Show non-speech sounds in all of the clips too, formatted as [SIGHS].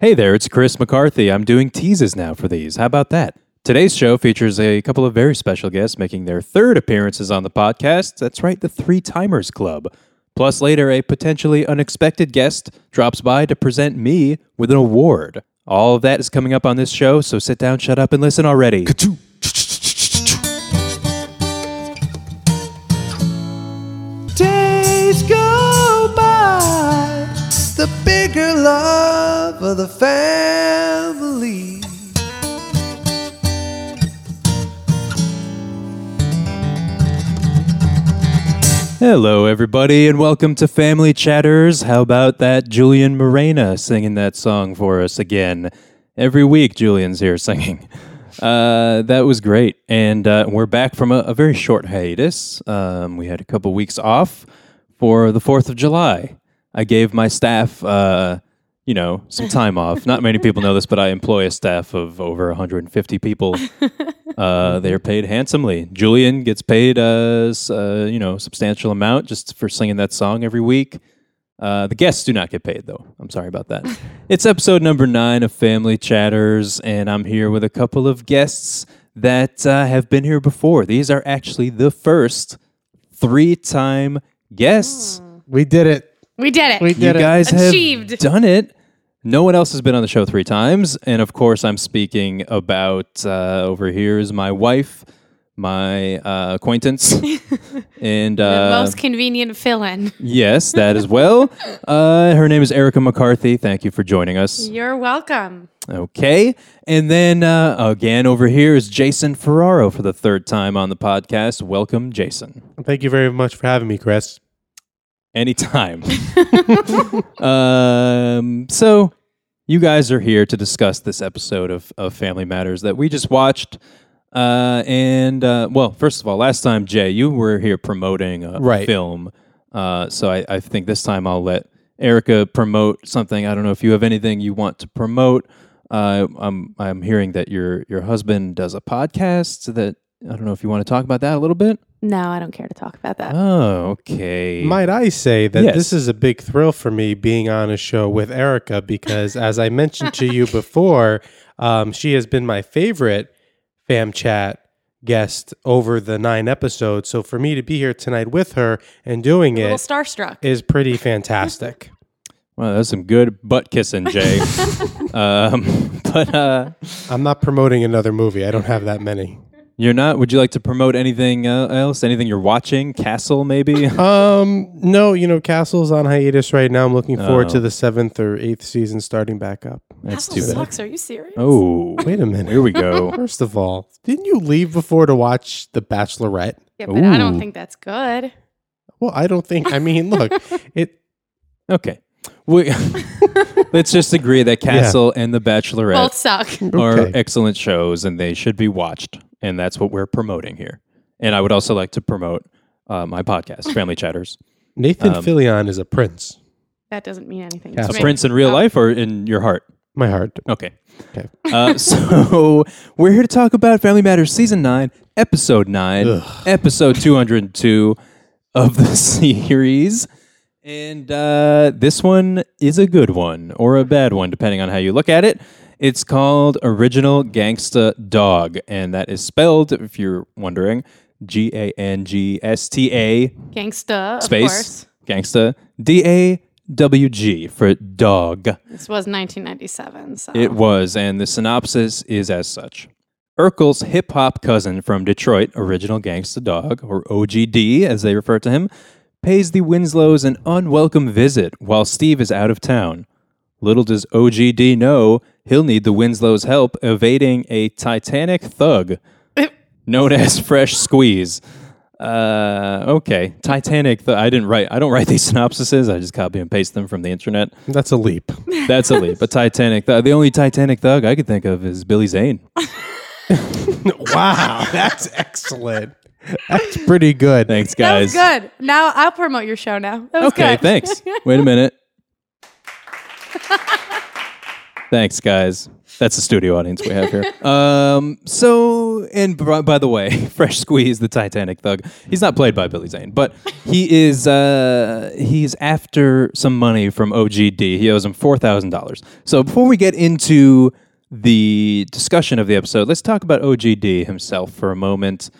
Hey there, it's Chris McCarthy. I'm doing teases now for these. How about that? Today's show features a couple of very special guests making their third appearances on the podcast. That's right, the Three Timers Club. Plus, later, a potentially unexpected guest drops by to present me with an award. All of that is coming up on this show, so sit down, shut up, and listen already. Days go by, the bigger love of the family. Hello, everybody, and welcome to Family Chatters. How about that Julian Morena singing that song for us again? Every week, Julian's here [LAUGHS] singing. Uh, that was great. And uh, we're back from a, a very short hiatus. Um, we had a couple weeks off for the 4th of July. I gave my staff, uh, you know, some [LAUGHS] time off. Not many people know this, but I employ a staff of over 150 people. [LAUGHS] Uh, they're paid handsomely. Julian gets paid a uh, you know substantial amount just for singing that song every week. Uh, the guests do not get paid though. I'm sorry about that. [LAUGHS] it's episode number nine of Family Chatters, and I'm here with a couple of guests that uh, have been here before. These are actually the first three-time guests. We did it. We did it. We You it. guys Achieved. have done it. No one else has been on the show three times. And of course, I'm speaking about uh, over here is my wife, my uh, acquaintance, [LAUGHS] and the uh, most convenient fill-in. yes, that as well. [LAUGHS] Uh, her name is Erica McCarthy. Thank you for joining us. You're welcome. Okay. And then uh, again, over here is Jason Ferraro for the third time on the podcast. Welcome, Jason. Thank you very much for having me, Chris. Anytime. [LAUGHS] um, so, you guys are here to discuss this episode of, of Family Matters that we just watched. Uh, and, uh, well, first of all, last time, Jay, you were here promoting a Right. film. Uh, so, I, I think this time I'll let Erica promote something. I don't know if you have anything you want to promote. Uh, I'm, I'm hearing that your, your husband does a podcast that I don't know if you want to talk about that a little bit. No, I don't care to talk about that. Oh, okay. Might I say that Yes. this is a big thrill for me being on a show with Erica because, as I mentioned to you before, [LAUGHS] um, she has been my favorite fam chat guest over the nine episodes. So for me to be here tonight with her and doing a little it starstruck. is pretty fantastic. [LAUGHS] Well, that's some good butt kissing, Jay. [LAUGHS] um, but uh, I'm not promoting another movie. I don't have that many. You're not. Would you like to promote anything uh, else? Anything you're watching? Castle, maybe? [LAUGHS] [LAUGHS] Um, no, you know, Castle's on hiatus right now. I'm looking forward Oh. to the seventh or eighth season starting back up. That's Castle too bad. sucks. Are you serious? Oh, Wait a minute. here we go. [LAUGHS] First of all, didn't you leave before to watch The Bachelorette? Yeah, but I don't think that's good. Well, I don't think. I mean, look, it. Okay, we, let's just agree that Castle and The Bachelorette Both suck. are Okay. excellent shows, and they should be watched. And that's what we're promoting here. And I would also like to promote uh, my podcast, [LAUGHS] Family Chatters. Nathan Um, Fillion is a prince. That doesn't mean anything. Castle. to A me. prince in real Oh. life or in your heart? My heart. Okay. Okay. Uh, [LAUGHS] so we're here to talk about Family Matters season nine, episode nine, episode two hundred and two of the [LAUGHS] series, and uh, this one is a good one or a bad one, depending on how you look at it. It's called Original Gangsta Dog, and that is spelled, if you're wondering, G A N G S T A Gangsta, of space course. Gangsta D A W G for dog. This was 1997. So It was, and the synopsis is as such. Urkel's hip hop cousin from Detroit, Original Gangsta Dog, or OGD as they refer to him, pays the Winslows an unwelcome visit while Steve is out of town. Little does OGD know he'll need the Winslows' help evading a Titanic thug [LAUGHS] known as Fresh Squeeze. Uh, okay, Titanic. Th- I didn't write. I don't write these [LAUGHS] synopsises. I just copy and paste them from the internet. That's a leap. [LAUGHS] That's a leap. A Titanic, th- the only Titanic thug I could think of is Billy Zane. wow, that's excellent. That's pretty good. Thanks, guys. that was guys. good. Now I'll promote your show now. That was Okay, good. thanks. Wait a minute. Thanks, guys. That's the studio audience we have here. [LAUGHS] um, so, and by, by the way, [LAUGHS] Fresh Squeeze, the Titanic thug, he's not played by Billy Zane, but he is. Uh, he's after some money from OGD. He owes him four thousand dollars. So, before we get into the discussion of the episode, let's talk about OGD himself for a moment.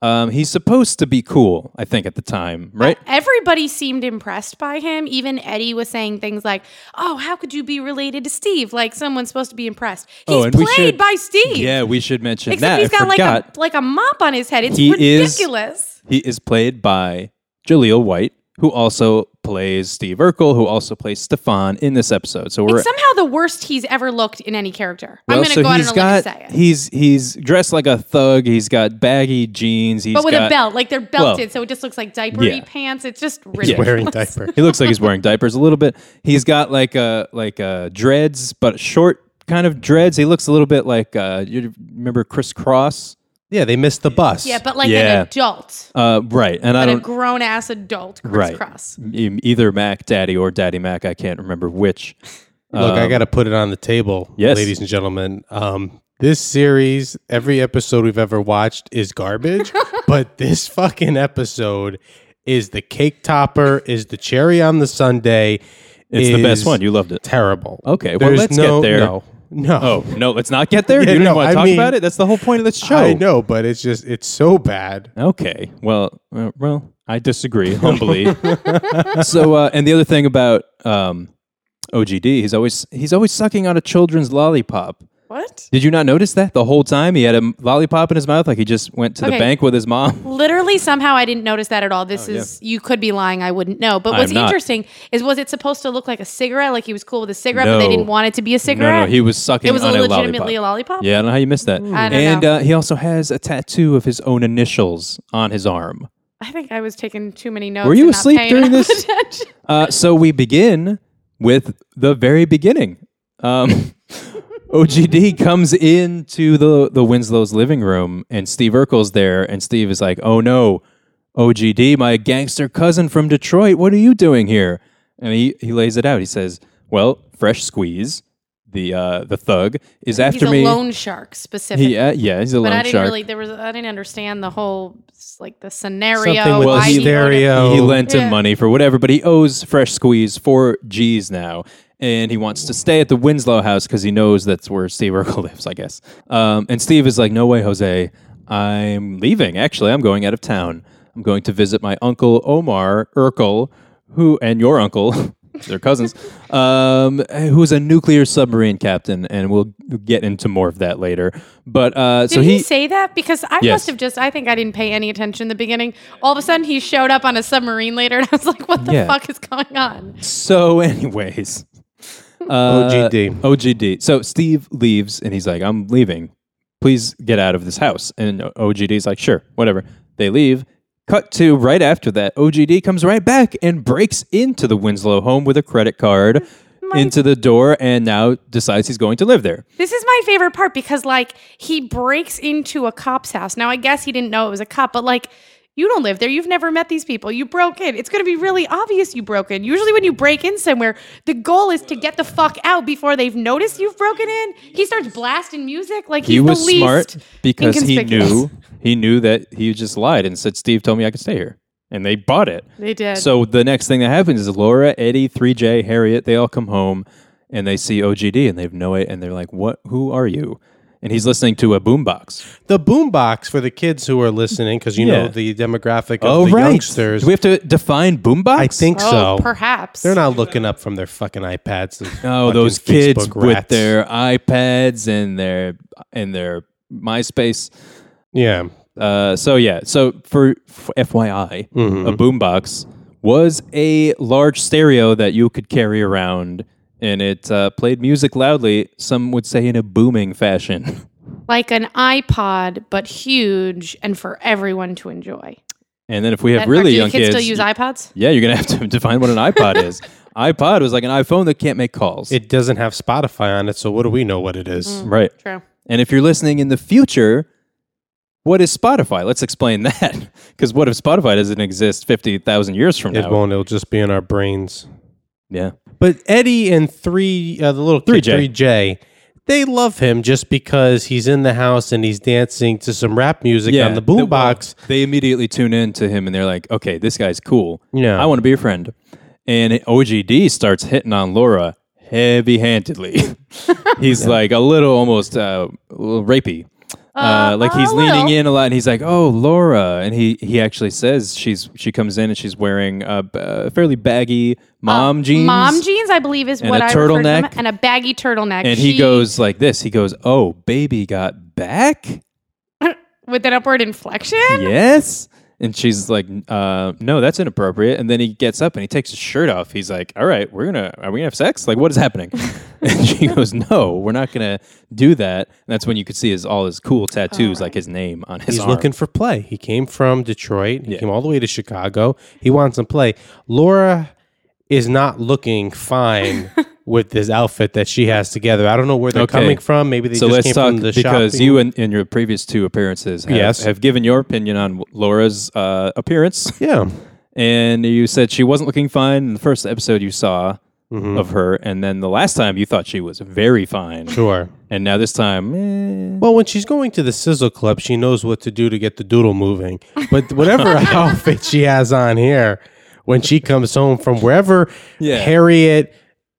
Um, he's supposed to be cool, I think, at the time, right? Everybody seemed impressed by him. Even Eddie was saying things like, "Oh, how could you be related to Steve?" Like someone's supposed to be impressed. He's Oh, and we played should- by Steve. Yeah, we should mention Except that. he's got like a like a mop on his head. It's He is- ridiculous. He is played by Jaleel White, who also plays Steve Urkel, who also plays Stefan in this episode. So we're It's somehow the worst he's ever looked in any character. I'm going to so go out he's and got let you say it. he's he's dressed like a thug. He's got baggy jeans. He's but with got, a belt, like they're belted, well, so it just looks like diapery yeah. pants. It's just Yeah. ridiculous. Wearing [LAUGHS] diaper. He looks like he's wearing diapers a little bit. He's got like a like uh dreads, but short kind of dreads. He looks a little bit like uh you remember Kris Kross? Yeah, they missed the bus. Yeah, but like Yeah. an adult, Uh, right. And I but a don't grown ass adult, Chris right Cross. E- either Mac Daddy or Daddy Mac. I can't remember which. Look, I Um, got to put it on the table, Yes. ladies and gentlemen. Um, this series, every episode we've ever watched is garbage, [LAUGHS] but this fucking episode is the cake topper, is the cherry on the sundae. It's the best one. You loved it. Terrible. Okay, well, There's let's no, get there. No, no. Oh no, let's not get [LAUGHS] there. Yeah, you didn't no, want I to talk mean- about it. That's the whole point of this show. I know, but it's just it's so bad. Okay. Well, uh, well, I disagree [LAUGHS] humbly. so, uh, and the other thing about um, OGD, he's always he's always sucking on a children's lollipop. What? Did you not notice that the whole time he had a lollipop in his mouth, like he just went to the bank with his mom? [LAUGHS] Literally, somehow I didn't notice that at all. This Oh, is you could be lying. I wouldn't know. But what's not. interesting is was it supposed to look like a cigarette? Like he was cool with a cigarette, but they No. didn't want it to be a No, cigarette. no, he was sucking it was on legitimately a lollipop. lollipop. Yeah, I don't know how you missed that. I don't and know. Uh, he also has a tattoo of his own initials on his arm. I think I was taking too many notes. Were you and not asleep paying during [LAUGHS] enough this? attention. Uh, so we begin with the very beginning. Um, [LAUGHS] OGD comes into the the Winslow's living room, and Steve Urkel's there, and Steve is like, "Oh no, OGD, my gangster cousin from Detroit, what are you doing here?" And he he lays it out. He says, "Well, Fresh Squeeze, the uh, the thug, is after me. He's a me." loan shark specifically. he uh, yeah, he's a loan shark. but loan I didn't shark. really. There was. I didn't understand the whole like the scenario. Something with Well, why he- he owed stereo. he lent him Yeah. money for whatever, but he owes Fresh Squeeze four G's now, and he wants to stay at the Winslow house because he knows that's where Steve Urkel [LAUGHS] lives, I guess. Um, and Steve is like, "No way, Jose, I'm leaving. Actually, I'm going out of town. I'm going to visit my uncle Omar Urkel, who and your uncle." [LAUGHS] They're cousins. [LAUGHS] Um, who's a nuclear submarine captain, and we'll get into more of that later. But uh, Did so he, he, say that? Because I Yes. must have just. I think I didn't pay any attention in the beginning. All of a sudden, he showed up on a submarine later, and I was like, "What the Yeah. fuck is going on?" So, anyways, uh, OGD. OGD. So Steve leaves and he's like, "I'm leaving. Please get out of this house." And OGD's like, "Sure, whatever." They leave. Cut to right after that, OGD comes right back and breaks into the Winslow home with a credit card [LAUGHS] into the door, and now decides he's going to live there. This is my favorite part because, like, he breaks into a cop's house. Now, I guess he didn't know it was a cop, but like, you don't live there. You've never met these people. You broke in. It's going to be really obvious you broke in. Usually, when you break in somewhere, the goal is to get the fuck out before they've noticed you've broken in. He starts blasting music like he's he was the least smart because he knew he knew that he just lied and said, "Steve told me I could stay here," and they bought it. They did. So the next thing that happens is Laura, Eddie, 3J, Harriet, they all come home and they see OGD and they have no it and they're like, "What? Who are you?" And he's listening to a boombox. The boombox for the kids who are listening, because you Yeah. know the demographic of the youngsters. Do we have to define boombox? I think oh, so. perhaps. They're not looking up from their fucking iPads. and [LAUGHS] Oh, fucking those kids Facebook with rats. their iPads and their and their MySpace. yeah. Uh, so yeah, so for, for FYI, Mm-hmm. a boombox was a large stereo that you could carry around, and it uh, played music loudly. Some would say in a booming fashion. [LAUGHS] like an iPod, but huge and for everyone to enjoy. And then if we have That- really do young kids, kids, still use iPods? yeah, you're gonna have to [LAUGHS] define what an iPod is. [LAUGHS] iPod was like an iPhone that can't make calls. It doesn't have Spotify on it, so what do we know what it is? Mm. right. True. And if you're listening in the future, what is Spotify? Let's explain that. Because what if Spotify doesn't exist fifty thousand years from It now? It won't. It'll just be in our brains. Yeah. But Eddie and three, uh, the little 3J. 3J, they love him just because he's in the house and he's dancing to some rap music on the well, boombox. They immediately tune in to him and they're like, okay, this guy's cool. Yeah. I want to be your friend. And OGD starts hitting on Laura heavy handedly. [LAUGHS] he's like a little almost uh, a little rapey. Uh, like he's a leaning in a lot, and he's like, "Oh, Laura," and he he actually says she's she comes in and she's wearing a, uh, fairly baggy mom jeans, Mom jeans, I believe, is And what a I refer to them, turtleneck. and a baggy turtleneck. and he She- goes like this. He goes, "Oh, baby got back." [LAUGHS] with an upward inflection. yes. And she's like, uh, no, that's inappropriate. And then he gets up and he takes his shirt off. He's like, all right, we're gonna, are we gonna have sex? Like, what is happening? [LAUGHS] [LAUGHS] and she goes, no, we're not gonna do that. And that's when you could see his all his cool tattoos, like his name on his He's arm. looking for play. He came from Detroit. He Yeah. came all the way to Chicago. He wants some play. Laura is not looking fine [LAUGHS] with this outfit that she has together. I don't know where they're Okay. coming from. Maybe they so just let's came talk from the because shopping. you and in your previous two appearances have, Yes. have given your opinion on Laura's uh, appearance, yeah. and you said she wasn't looking fine in the first episode you saw Mm-hmm. of her, and then the last time you thought she was very fine, Sure. and now this time, eh, Well, when she's going to the Sizzle Club, she knows what to do to get the doodle moving. But whatever [LAUGHS] outfit she has on here, when she comes home from wherever, Yeah. Harriet,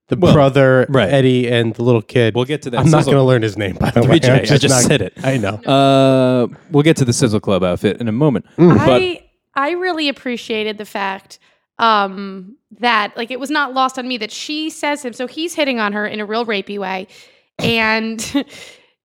the Well, brother, right. Eddie, and the little kid. We'll get to that I'm not going to learn his name, by the way. 3J, I'm I just not- said it. I know. Uh, we'll get to the Sizzle Club outfit in a moment. But I I really appreciated the fact um, that like it was not lost on me that she says him. So he's hitting on her in a real rapey way, and [LAUGHS]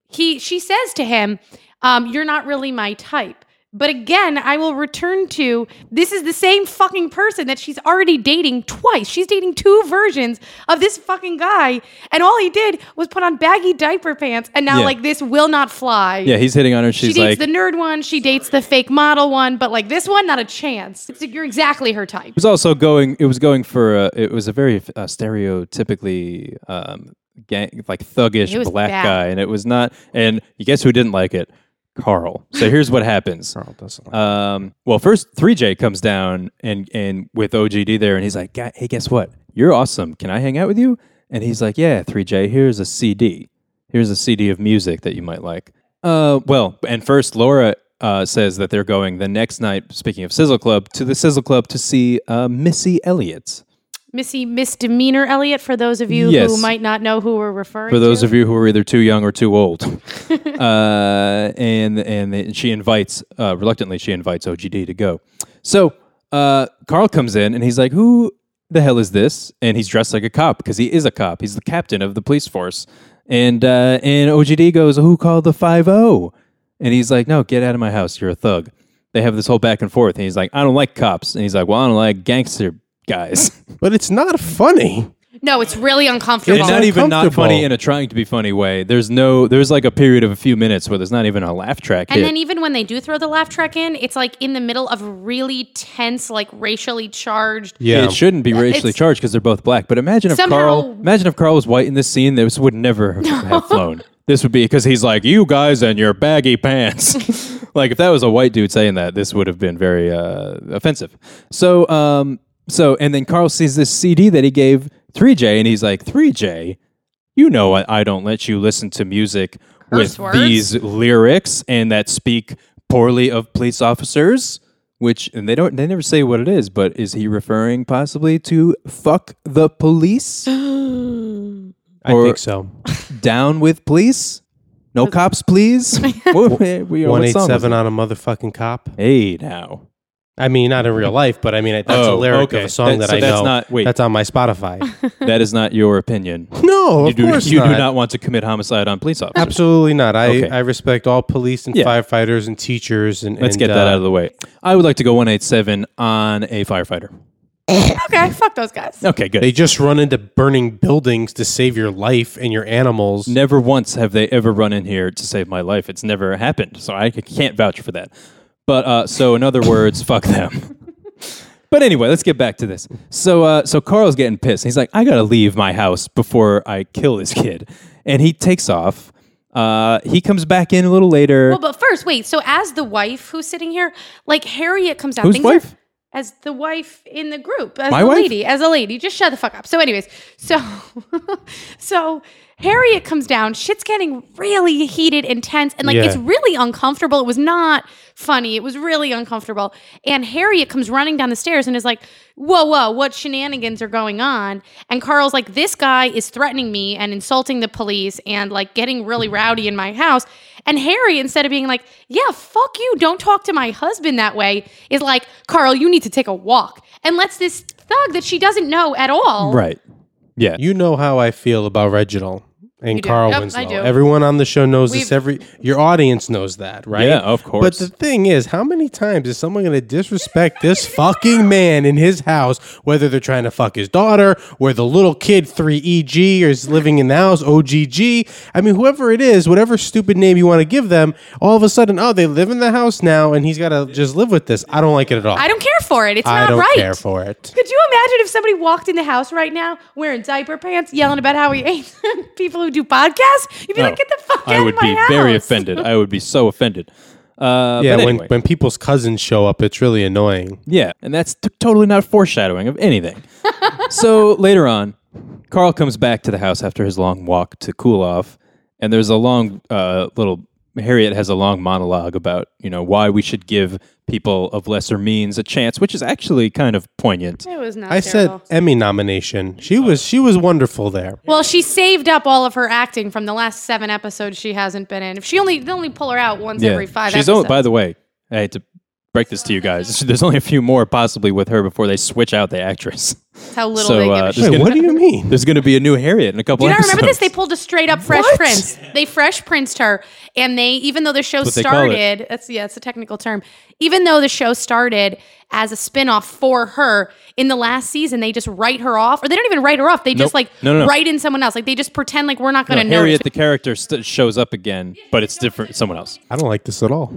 he she says to him, um, "You're not really my type." But again, I will return to this is the same fucking person that she's already dating twice. She's dating two versions of this fucking guy, and all he did was put on baggy diaper pants, and now Yeah. like this will not fly. yeah, he's hitting on her. She She's dates like, the nerd one. She dates the fake model one, but like this one, not a chance. It's, you're exactly her type. it was also going. It was going for. A, it was a very uh, stereotypically um, gang, like thuggish It was black bad. guy, and it was not. And you guess who didn't like it? Carl. So here's what happens. Carl doesn't like Um, well, first 3J comes down and and with OGD there, and he's like, "Hey, guess what? You're awesome. Can I hang out with you?" And he's like, "Yeah, 3J. Here's a CD. Here's a CD of music that you might like." Uh, well, and first Laura uh, says that they're going the next night. Speaking of Sizzle Club, to the Sizzle Club to see uh, Missy Elliott. Missy Misdemeanor Elliott for those of you Yes. who might not know who we're referring For those to. of you who are either too young or too old, [LAUGHS] uh, and and she invites uh, reluctantly she invites OGD to go. So uh, Carl comes in and he's like, "Who the hell is this?" And he's dressed like a cop because he is a cop. He's the captain of the police force. And uh, and OGD goes, "Who called the five O?" And he's like, "No, get out of my house. You're a thug." They have this whole back and forth, and he's like, "I don't like cops," and he's like, "Well, I don't like gangster guys." [LAUGHS] But it's not funny. no, it's really uncomfortable. It's not even not uncomfortable. funny in a trying to be funny way. There's no, there's like a period of a few minutes where there's not even a laugh track and hit. then even when they do throw the laugh track in, it's like in the middle of really tense, like racially charged. Yeah. It shouldn't be racially It's- charged because they're both black. But imagine if Somehow- Carl, imagine if Carl was white in this scene, this would never [LAUGHS] have flown. This would be because he's like, you guys and your baggy pants. [LAUGHS] like if that was a white dude saying that, this would have been very uh, offensive. So, um, so and then Carl sees this CD that he gave 3J, and he's like, 3J, you know I, I don't let you listen to music with words? these lyrics and that speak poorly of police officers. Which and they don't they never say what it is, but is he referring possibly to fuck the police? [GASPS] I Or- think so. Down with police? No cops, please. [LAUGHS] What- we- what One eight song was seven it? on a motherfucking cop. Hey now. I mean, not in real life, but I mean, that's a Oh, lyric okay. of a song That- that, so I that's know. not- wait. That's on my Spotify. [LAUGHS] That is not your opinion. [LAUGHS] no, You of do, course you not. do not want to commit homicide on police officers. Absolutely not. I, Okay. I respect all police and Yeah. firefighters and teachers. And Let's and, get that uh, out of the way. I would like to go 187 on a firefighter. [LAUGHS] Okay, fuck those guys. Okay, good. They just run into burning buildings to save your life and your animals. Never once have they ever run in here to save my life. It's never happened. So I can't vouch for that. But uh, so in other words, [LAUGHS] fuck them. [LAUGHS] But anyway, let's get back to this. So uh, so Carl's getting pissed. He's like, I gotta leave my house before I kill this kid. And he takes off. Uh, he comes back in a little later. Well, but first, wait. So as the wife who's sitting here, like Harriet comes out. Whose things are- wife? as the wife in the group, as My a wife? lady, as a lady. Just shut the fuck up. So, anyways, so [LAUGHS] so Harriet comes down. Shit's getting really heated and tense, and like Yeah. it's really uncomfortable. It was not funny. It was really uncomfortable. And Harriet comes running down the stairs and is like, "Whoa, whoa! What shenanigans are going on?" And Carl's like, "This guy is threatening me and insulting the police and like getting really rowdy in my house." And Harry, instead of being like, "Yeah, fuck you! Don't talk to my husband that way," is like, "Carl, you need to take a walk." And lets this thug that she doesn't know at all. Right. Yeah. You know how I feel about Reginald and You do. Carl Yep, I Winslow. do. Everyone on the show knows this. We've- Every your audience knows that, right? Yeah, of course. But the thing is, how many times is someone going to disrespect this [LAUGHS] fucking man in his house? Whether they're trying to fuck his daughter, where the little kid three EG is living in the house, OGG. I mean, whoever it is, whatever stupid name you want to give them, all of a sudden, oh, they live in the house now, and he's got to just live with this. I don't like it at all. I don't care for it. It's I not don't right. care for it. Could you imagine if somebody walked in the house right now wearing diaper pants, yelling about how he [LAUGHS] ate people who do podcasts? You'd be like, "Get the fuck out of the podcast. I would of my be very offended. I would be so offended. Uh, Yeah, but when, when people's cousins show up, it's really annoying. Yeah, and that's t- totally not foreshadowing of anything. [LAUGHS] so later on, Carl comes back to the house after his long walk to cool off, and there's a long uh, little. Harriet has a long monologue about you know why we should give people of lesser means a chance, which is actually kind of poignant. It was not. I terrible. said Emmy nomination. She was she was wonderful there. Well, she saved up all of her acting from the last seven episodes she hasn't been in. If she only they only pull her out once every five she's episodes. only. By the way, I hate to break this to you guys. [LAUGHS] There's only a few more possibly with her before they switch out the actress. How little so, they give uh, a shit. Wait, gonna- what do you [LAUGHS] mean? There's going to be a new Harriet in a couple. Do you not remember this? They pulled a straight up Fresh What? Prince. They Fresh Princed her, and they even though the show what they call it. started, that's yeah, it's a technical term. Even though the show started as a spin-off for her, in the last season they just write her off, or they don't even write her off. They just like No, no, no. write in someone else. Like they just pretend like we're not going No, to know. Harriet, the character, st- shows up again, but it's different. Someone else. I don't like this at all.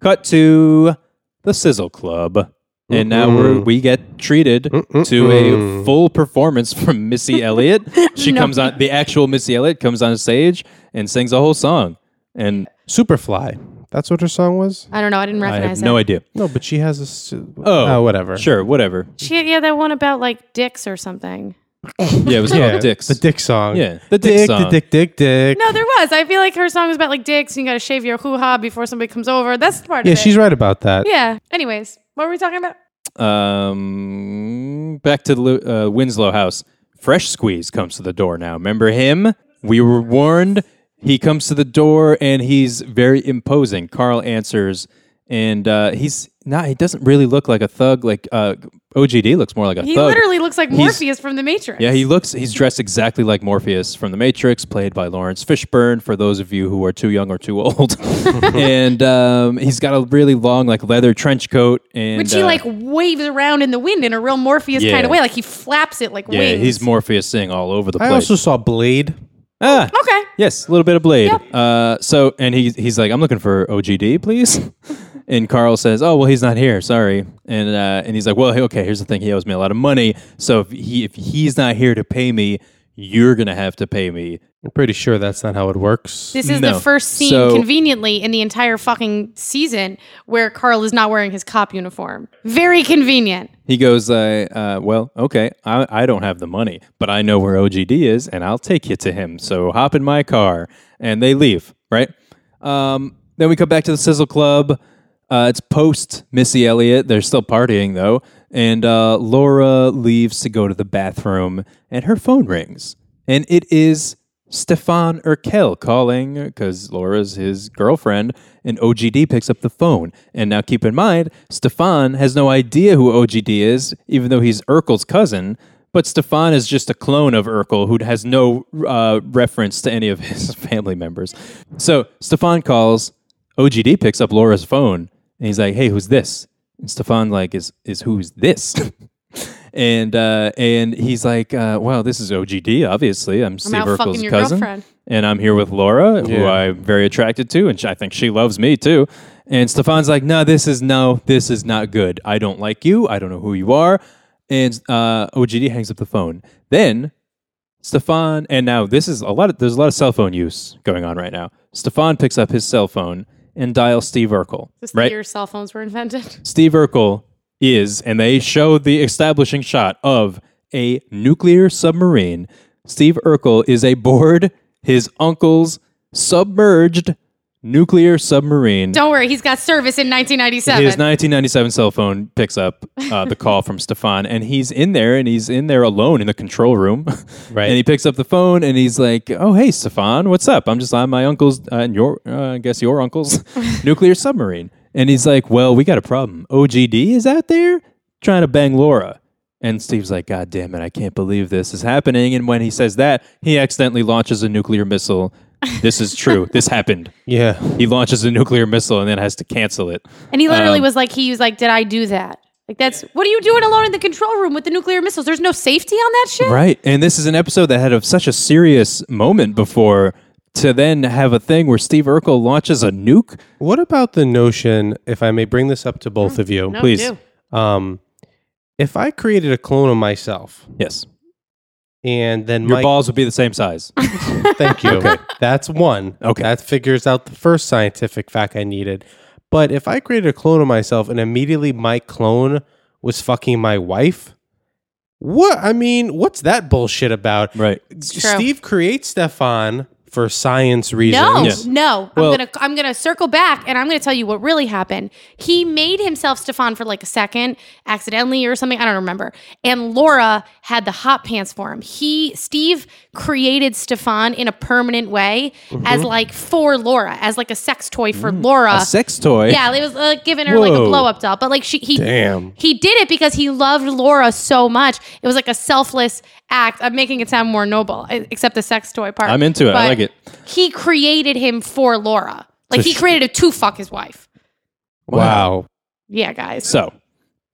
Cut to the Sizzle Club, and now we're, we get treated to a full performance from Missy [LAUGHS] Elliott. She No. comes on. The actual Missy Elliott comes on stage and sings a whole song, and Superfly. That's what her song was. I don't know. I didn't I recognize have no idea. No, but she has a. s- Oh, oh whatever. Sure, whatever. She had, yeah, that one about like dicks or something. Yeah, it was Yeah, called Dicks. the dick song. Yeah, the Dick dick, song. the dick, dick, dick. No, there was. I feel like her song was about like dicks. And you got to shave your hoo ha before somebody comes over. That's the part yeah, of it. she's right about that. Yeah. Anyways, what were we talking about? Um, back to the uh, Winslow house. Fresh Squeeze comes to the door now. Remember him? We were warned. He comes to the door and he's very imposing. Carl answers, and uh, he's not. He doesn't really look like a thug. Like uh, OGD looks more like a He thug. He literally looks like He's- Morpheus from The Matrix. Yeah, he looks. He's dressed exactly like Morpheus from The Matrix, played by Laurence Fishburne. For those of you who are too young or too old, [LAUGHS] and um, he's got a really long, like leather trench coat, and Which he uh, like waves around in the wind in a real Morpheus Yeah. kind of way. Like he flaps it like yeah, wings. he's Morpheus sing all over the place. I also saw Blade. ah, Okay. yes, a little bit of Blade. Yep. Uh, so, and he he's like, I'm looking for OGD, please. [LAUGHS] and Carl says, Oh, well, he's not here. Sorry. And uh, and he's like, Well, okay. Here's the thing. He owes me a lot of money. So if he if he's not here to pay me, you're gonna have to pay me. I'm pretty sure that's not how it works. This is No. the first scene So- conveniently in the entire fucking season where Carl is not wearing his cop uniform. Very convenient. He goes, uh, uh, Well, okay. I I don't have the money, but I know where OGD is, and I'll take you to him. So hop in my car, and they leave. Right. Um, then we come back to the Sizzle Club. Uh, it's post Missy Elliott. They're still partying though, and uh, Laura leaves to go to the bathroom, and her phone rings, and it is Stefan Urkel calling because Laura's his girlfriend, and OGD picks up the phone. And now keep in mind, Stefan has no idea who OGD is, even though he's Urkel's cousin. But Stefan is just a clone of Urkel who has no uh, reference to any of his [LAUGHS] family members. So Stefan calls, OGD picks up Laura's phone, and he's like, "Hey, who's this?" And Stefan like is is who's this? [COUGHS] and uh, and he's like, uh, "Well, this is OGD. Obviously, I'm Steve out Urkel's your cousin, girlfriend." and I'm here with Laura, who Yeah. I'm very attracted to, and sh- I think she loves me too." And Stefan's like, "No, this is no, this is not good. I don't like you. I don't know who you are." And uh, OGD hangs up the phone. Then Stefan, and now this is a lot of there's a lot of cell phone use going on right now. Stefan picks up his cell phone and dial Steve Urkel. This right? year cell phones were invented. [LAUGHS] Steve Urkel is, and they show the establishing shot of a nuclear submarine. Steve Urkel is aboard his uncle's submerged nuclear submarine. Don't worry, he's got service in 1997. His 1997 cell phone picks up uh, the [LAUGHS] call from Stefan, and he's in there, and he's in there alone in the control room. [LAUGHS] Right. And he picks up the phone, and he's like, "Oh, hey, Stefan, what's up? I'm just on my uncle's, uh, and your, uh, I guess your uncle's [LAUGHS] nuclear submarine." And he's like, "Well, we got a problem. OGD is out there trying to bang Laura." And Steve's like, God damn it, I can't believe this is happening. And when he says that, he accidentally launches a nuclear missile. This is true. this happened. Yeah. He launches a nuclear missile and then has to cancel it. and he literally Um, was like, he was like, did I do that? Like that's what are you doing alone in the control room with the nuclear missiles? There's no safety on that shit. Right. And this is an episode that had a, such a serious moment before to then have a thing where Steve Urkel launches a nuke. What about the notion, if I may bring this up to both of you, No, Please. do. um, if I created a clone of myself Yes. And then Your my balls would be the same size. [LAUGHS] Thank you. okay. That's one. Okay. That figures out the first scientific fact I needed. But if I created a clone of myself and immediately my clone was fucking my wife, what? I mean, what's that bullshit about? right. true. Steve creates Stefan for science No, reasons. Yeah. no. Well- I'm gonna I'm gonna circle back and I'm gonna tell you what really happened. He made himself Stefan for like a second, accidentally or something. I don't remember. And Laura had the hot pants for him. He Steve created Stefan in a permanent way Mm-hmm. as like for Laura, as like a sex toy for Laura. Mm. A sex toy. yeah, it was like giving her like a blow up doll. But like she he Damn. he did it because he loved Laura so much. It was like a selfless act. I'm making it sound more noble, except the sex toy part. I'm into it. I like it. He created him for Laura. Like he created it to fuck his wife. Wow. Yeah, guys. So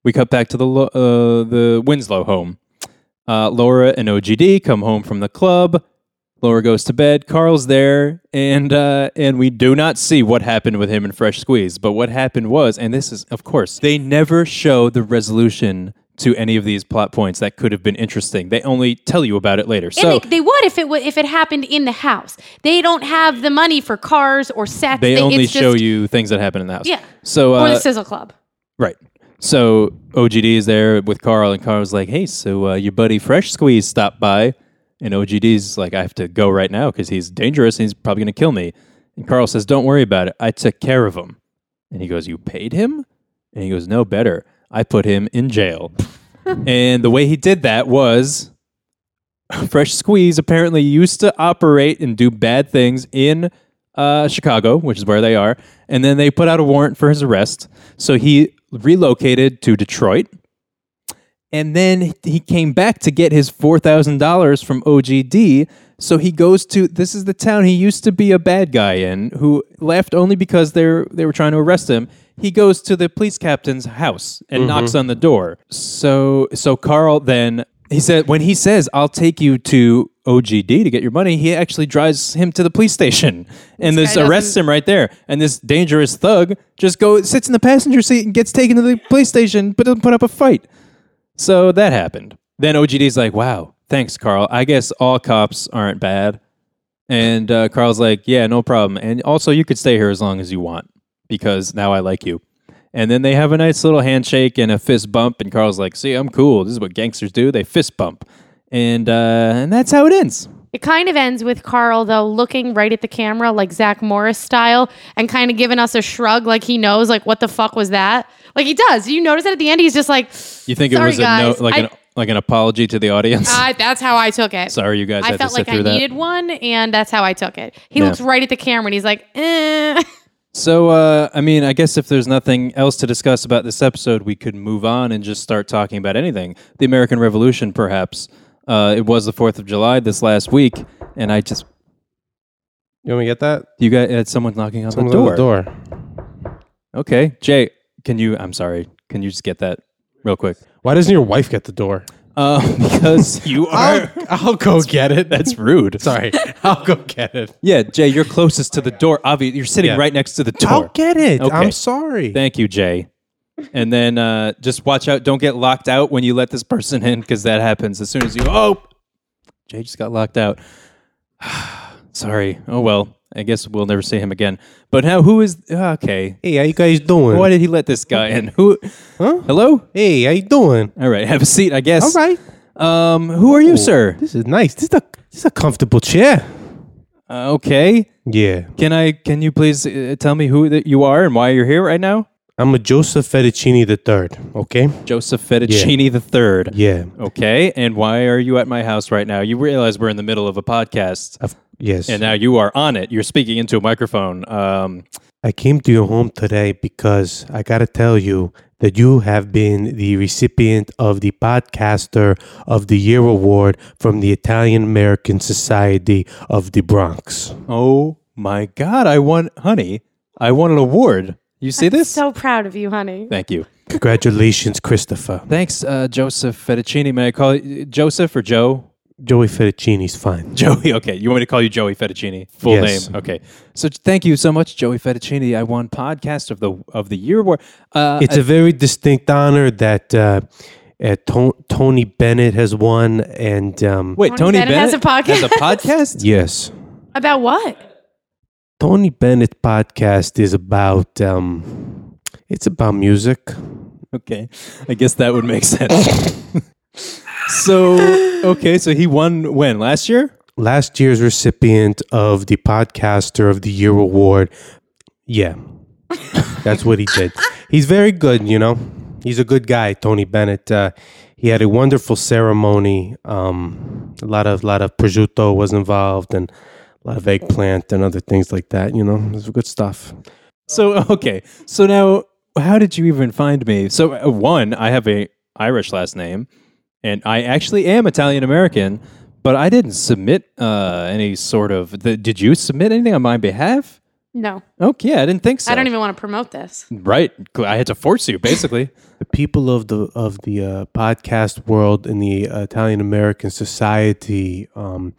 we cut back to the Lo- uh, the Winslow home. Uh, Laura and OGD come home from the club. Laura goes to bed. Carl's there, and uh, and we do not see what happened with him and Fresh Squeeze. But what happened was, and this is of course, they never show the resolution to any of these plot points that could have been interesting. They only tell you about it later. So and they, they would if it would if it happened in the house. They don't have the money for cars or sets. they only it's show just- you things that happen in the house. Yeah. So or uh, the Sizzle Club. Right. So OGD is there with Carl, and Carl's like, "Hey, so uh, your buddy Fresh Squeeze stopped by," and OGD's like, "I have to go right now because he's dangerous and he's probably going to kill me." And Carl says, "Don't worry about it. I took care of him." And he goes, "You paid him?" And he goes, "No, better. I put him in jail." and the way he did that was Fresh Squeeze apparently used to operate and do bad things in uh, Chicago, which is where they are, and then they put out a warrant for his arrest. So he relocated to Detroit, and then he came back to get his four thousand dollars from OGD. So he goes to this is the town he used to be a bad guy in, who left only because they are they were trying to arrest him. He goes to the police captain's house and mm-hmm. knocks on the door. So so Carl then he said when he says I'll take you to OGD to get your money, he actually drives him to the police station [LAUGHS] and This this, arrests him right there. And this dangerous thug just goes sits in the passenger seat and gets taken to the police station, but doesn't put up a fight. So that happened. Then OGD's like, "Wow, thanks, Carl. I guess all cops aren't bad." And uh, Carl's like, "Yeah, no problem. And also, you could stay here as long as you want because now I like you." And then they have a nice little handshake and a fist bump. And Carl's like, "See, I'm cool. This is what gangsters do. They fist bump." And uh, and that's how it ends. It kind of ends with Carl though looking right at the camera like Zach Morris style and kind of giving us a shrug like he knows like what the fuck was that? Like he does. You notice that at the end he's just like You think it was a guys. no, like I- an like an apology to the audience? I, that's how I took it. Sorry, you guys I had felt to sit like I through that. needed one and that's how I took it. He Yeah. looks right at the camera and he's like, eh. [LAUGHS] So, uh, I mean, I guess if there's nothing else to discuss about this episode, we could move on and just start talking about anything. The American Revolution, perhaps. Uh, it was the 4th of July this last week, and I just. You want me to get that? You got had someone knocking on Someone's the on door. the door. Okay. Jay, can you. I'm sorry. Can you just get that real quick? Why doesn't your wife get the door? Uh, [LAUGHS] because [LAUGHS] you I'll, are. I'll go get it. That's rude. Sorry. [LAUGHS] I'll go get it. Yeah, Jay, you're closest to the door. Obviously, you're sitting Yeah. right next to the door. I'll get it. Okay. I'm sorry. Thank you, Jay. And then uh, just watch out. Don't get locked out when you let this person in because that happens as soon as you. Oh, Jay just got locked out. [SIGHS] Sorry. Oh, well. I guess we'll never see him again. But now, who is okay? Hey, how you guys doing? Why did he let this guy in? Who? Huh? Hello. Hey, how you doing? All right, have a seat. I guess. All right. Um, who are you, sir? This is nice. This is a this is a comfortable chair. Uh, okay. Yeah. Can I? Can you please uh, tell me who that you are and why you're here right now? I'm a Joseph Fettuccini the third. Okay. Joseph Fettuccini the third. Yeah. Okay. And why are you at my house right now? You realize we're in the middle of a podcast, Of, yes. and now you are on it. You're speaking into a microphone. Um, I came to your home today because I got to tell you that you have been the recipient of the Podcaster of the Year award from the Italian American Society of the Bronx. oh my God! I won, honey. I won an award. You see this? So proud of you, honey. Thank you. Congratulations, Christopher. Thanks, uh, Joseph Fettuccini. May I call you Joseph or Joe? Joey Fettuccini's fine. [LAUGHS] Joey. Okay, you want me to call you Joey Fettuccini? Full Yes. name. Okay. So thank you so much, Joey Fettuccini. I won podcast of the of the year award. Uh, It's a very distinct honor that uh, uh, To- Tony Bennett has won, and um, wait, Tony Tony Bennett has a podcast? Has a podcast? [LAUGHS] yes, About what? Tony Bennett podcast is about um, it's about music. Okay, I guess that would make sense. [LAUGHS] so okay, so he won when last year? last year's recipient of the Podcaster of the Year award. Yeah, that's what he did. He's very good, you know. He's a good guy, Tony Bennett. Uh, he had a wonderful ceremony. Um, a lot of lot of prosciutto was involved, and a lot of eggplant and other things like that. You know, it was good stuff. So [LAUGHS] okay, so now how did you even find me? So uh, one, I have a Irish last name, and I actually am Italian American, but I didn't submit uh, any sort of. The, did you submit anything on my behalf? No, Okay, I didn't think so. I don't even want to promote this. Right, I had to force you basically. [LAUGHS] The people of the of the uh, podcast world in the Italian American Society, um,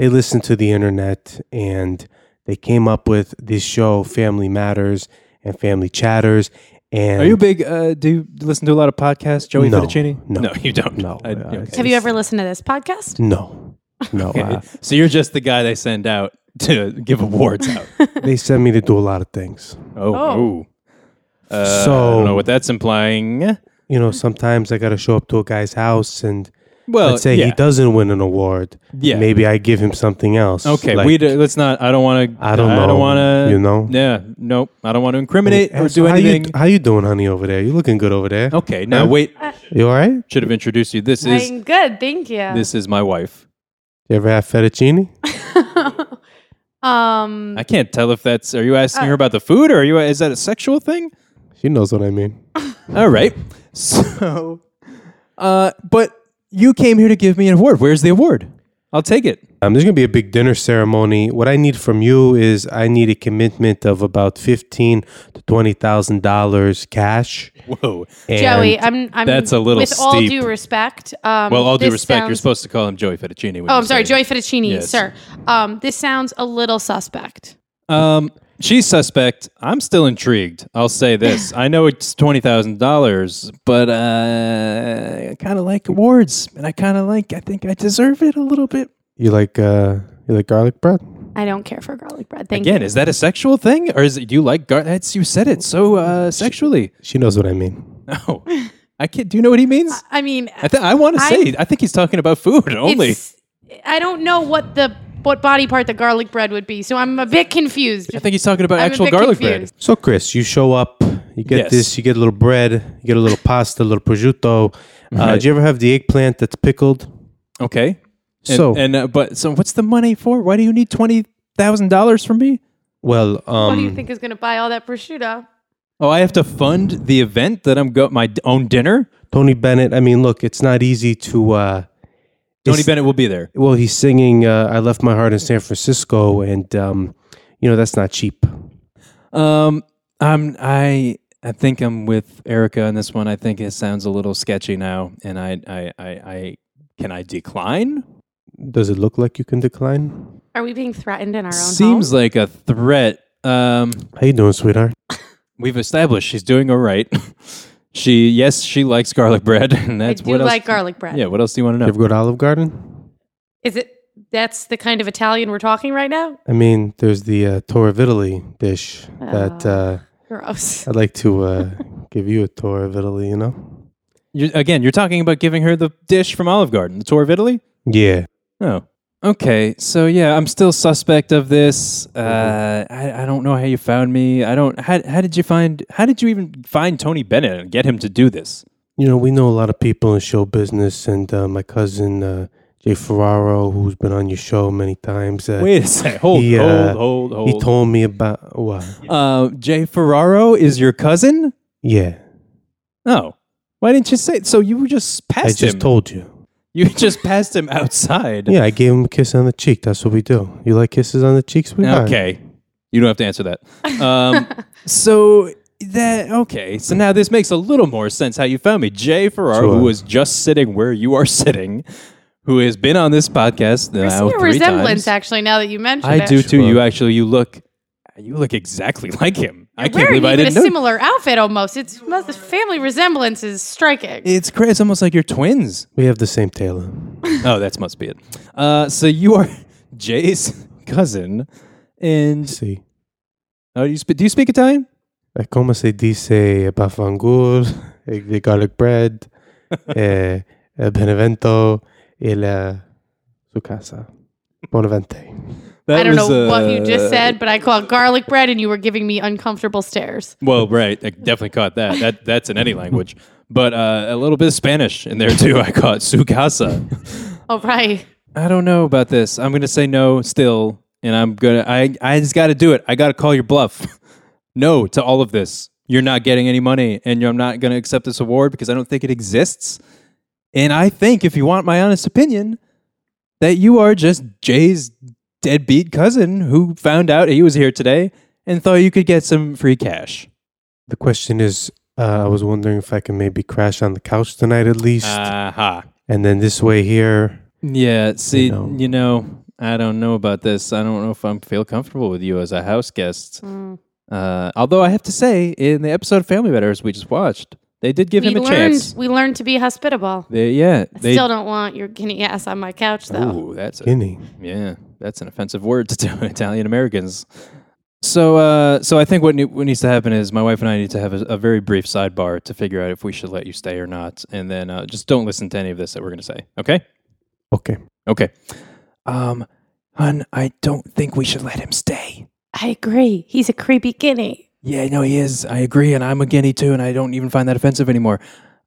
they listen to the internet and they came up with this show, Family Matters and Family Chatters. And Are you big? Uh, do you listen to a lot of podcasts, Joey No, Fettuccini? no, no, you don't. no, I- uh, okay. Have you ever listened to this podcast? no, no? [LAUGHS] Okay. uh, so you're just the guy they send out to give awards out. [LAUGHS] they send me to do a lot of things. Oh, Oh. Uh, I So- don't know what that's implying. You know, sometimes I got to show up to a guy's house and Well, let's say yeah. he doesn't win an award. Yeah. maybe I give him something else. Okay, like- we d- let's not. I don't want to. I don't Know, I don't want to. you know? Yeah. Nope. I don't want to incriminate Hey, or so do how anything. You, how you doing, honey, over there? You looking good over there? okay. Now Huh? wait. You all right? Should have introduced you. This is I'm good, thank you. this is my wife. You ever have fettuccine? [LAUGHS] um, I can't tell if that's. Are you asking her about the food, or are you? Is that a sexual thing? She knows what I mean. All right. [LAUGHS] So, uh, but you came here to give me an award. Where's the award? I'll take it. Um, there's gonna be a big dinner ceremony. What I need from you is I need a commitment of about fifteen to twenty thousand dollars cash. Whoa. And Joey, I'm, I'm. That's a little With all steep. due respect. Um, Well, all due this respect, you're sounds- supposed to call him Joey Fettuccine. when Oh, you I'm sorry, say Joey it. Fettuccine, Yes. sir. Um, this sounds a little suspect. Um, she's suspect. I'm still intrigued. I'll say this. I know it's twenty thousand dollars, but uh, I kind of like awards, and I kind of like. I think I deserve it a little bit. you like uh, you like garlic bread? I don't care for garlic bread. Thank Again, you. is that a sexual thing, or is it do you like garlic? That's you said it so uh, sexually. She knows what I mean. No, [LAUGHS] I can't. Do you know what he means? I mean, I think I want to say. I think he's talking about food [LAUGHS] only. it's, I don't know what the what body part the garlic bread would be, so I'm a bit confused. I think he's talking about I'm a actual bit garlic confused. bread. So, Chris, you show up, you get Yes. this, you get a little bread, you get a little pasta, a little prosciutto. Uh, Right. Do you ever have the eggplant that's pickled? Okay. And, So- and uh, but so what's the money for? Why do you need twenty thousand dollars from me? Well, um, what do you think is going to buy all that prosciutto? Oh, I have to fund the event that I'm go my d- own dinner. Tony Bennett. I mean, look, it's not easy to. Uh, Tony Bennett will be there. Well, he's singing uh, "I Left My Heart in San Francisco," and um, you know that's not cheap. Um, I'm I I think I'm with Erica on this one. I think it sounds a little sketchy now, and I I I, I can I decline? Does it look like you can decline? Are we being threatened in our own Seems home? like a threat. Um, How you doing, sweetheart? [LAUGHS] we've established she's doing all right. [LAUGHS] she yes, she likes garlic bread, [LAUGHS] and I that's do what else. like garlic bread. Yeah, what else do you want to know? You know? ever go to Olive Garden? Is it That's the kind of Italian we're talking right now? I mean, there's the uh, tour of Italy dish that uh, Gross. [LAUGHS] I'd like to uh, give you a tour of Italy. You know? You, again, you're talking about giving her the dish from Olive Garden, the tour of Italy. Yeah. Oh, okay. So yeah, I'm still suspect of this. Uh, I, I don't know how you found me. I don't. How, how did you find? How did you even find Tony Bennett and get him to do this? You know, we know a lot of people in show business, and uh, my cousin uh, Jay Ferraro, who's been on your show many times. Uh, Wait a second. Hold, he, hold, uh, hold, hold. He told me about what? uh, Jay Ferraro is your cousin? Yeah, Oh, why didn't you say? So you were just I past just him. told you. You [LAUGHS] just passed him outside. Yeah, I gave him a kiss on the cheek. That's what we do. You like kisses on the cheeks? We Okay. You don't have to answer that. Um, [LAUGHS] so that okay. So now this makes a little more sense how you found me. Jay Farrar, Sure. who was just sitting where you are [LAUGHS] sitting, who has been on this podcast I see now a three resemblance times. actually now that you mention I it. do too. Sure. You actually you look you look exactly like him. I can't Wearing believe I didn't a know. similar outfit almost. It's most the family resemblance is striking. It's crazy. It's almost like you're twins. We have the same tailor. [LAUGHS] oh, that must be it. Uh, so you are [LAUGHS] Jay's cousin, and See, oh, do you speak? Do you speak Italian? eh, como se dice bafangul, eh, the garlic bread, [LAUGHS] eh, el benevento, e la su casa. Bonavente. I don't was, know what you uh, just said, but I called garlic bread and you were giving me uncomfortable stares. Well, right. I definitely caught that. That that's in any language, but uh, a little bit of Spanish in there too. I caught su casa. Oh, right. I don't know about this. I'm gonna say no still, and I'm gonna. I I just got to do it. I got to call your bluff. [LAUGHS] no to all of this. You're not getting any money, and I'm not gonna accept this award because I don't think it exists. And I think, if you want my honest opinion, that you are just Jay's deadbeat cousin who found out he was here today and thought you could get some free cash. The question is, uh, I was wondering if I can maybe crash on the couch tonight at least, Aha. and then this way here. Yeah, see, you know. know. I don't know about this. I don't know if I feel comfortable with you as a house guest. Mm. Uh, although I have to say, in the episode of Family Matters we just watched, they did give we him a learned chance. we learned to be hospitable. They, yeah, I they. still don't want your guinea ass on my couch though. Ooh, that's a, Guinea. yeah, that's an offensive word to [LAUGHS] Italian Americans. So, uh, so I think what ne- what needs to happen is my wife and I need to have a, a very brief sidebar to figure out if we should let you stay or not, and then uh, just don't listen to any of this that we're going to say. Okay. Okay. Okay. Um, hun, I don't think we should let him stay. I agree. He's a creepy guinea. Yeah, no, he is. I agree, and I'm a guinea too, and I don't even find that offensive anymore.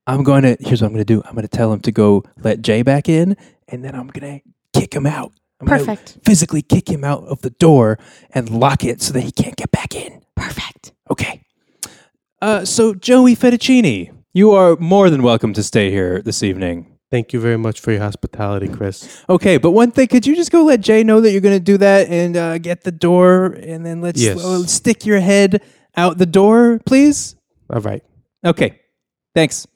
I'm going to. Here's what I'm going to do. I'm going to tell him to go let Jay back in, and then I'm going to kick him out. I'm gonna Perfect. physically kick him out of the door and lock it so that he can't get back in. Perfect. Okay. Uh, so Joey Fettuccine, you are more than welcome to stay here this evening. Thank you very much for your hospitality, Chris. Okay, but one thing, could you just go let Jay know that you're going to do that and uh, get the door, and then let's Yes. uh, stick your head out the door, please? All right. Okay, thanks.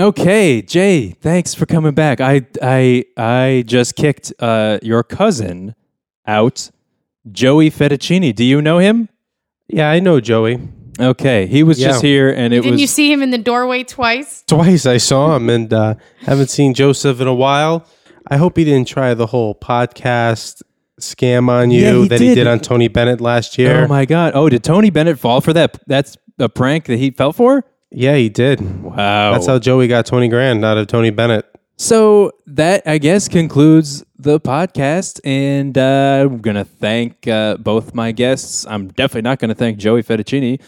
Okay, Jay, thanks for coming back. I I I just kicked uh, your cousin out, Joey Fettuccine. Do you know him? Yeah, I know Joey. Okay, he was just here, and it was- Didn't was you see him in the doorway twice? Twice I saw him and uh, haven't seen Joseph in a while. I hope he didn't try the whole podcast scam on you Yeah, he that he did. did on Tony Bennett last year. Oh my god! Oh, did Tony Bennett fall for that? That's a prank that he fell for. yeah, he did. Wow. That's how Joey got 20 grand out of Tony Bennett. So that I guess concludes the podcast, and uh, I'm gonna thank uh, both my guests. I'm definitely not gonna thank Joey Fettuccine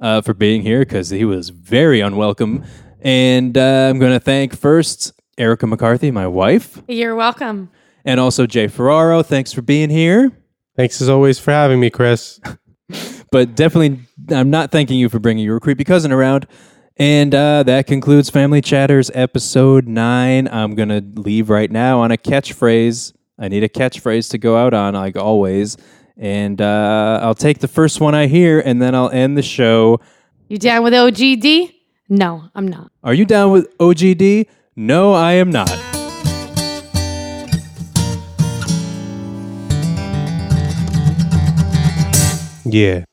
uh, for being here because he was very unwelcome, and uh, I'm gonna thank first Erica McCarthy, my wife, You're welcome. And also Jay Ferraro. Thanks for being here. Thanks as always for having me, Chris. [LAUGHS] but definitely I'm not thanking you for bringing your creepy cousin around. And uh, that concludes Family Chatters episode nine. I'm gonna leave right now on a catchphrase. I need a catchphrase to go out on, like always. And uh, I'll take the first one I hear, and then I'll end the show. You down with OGD? No, I'm not. Are you down with OGD? No, I am not. Yeah.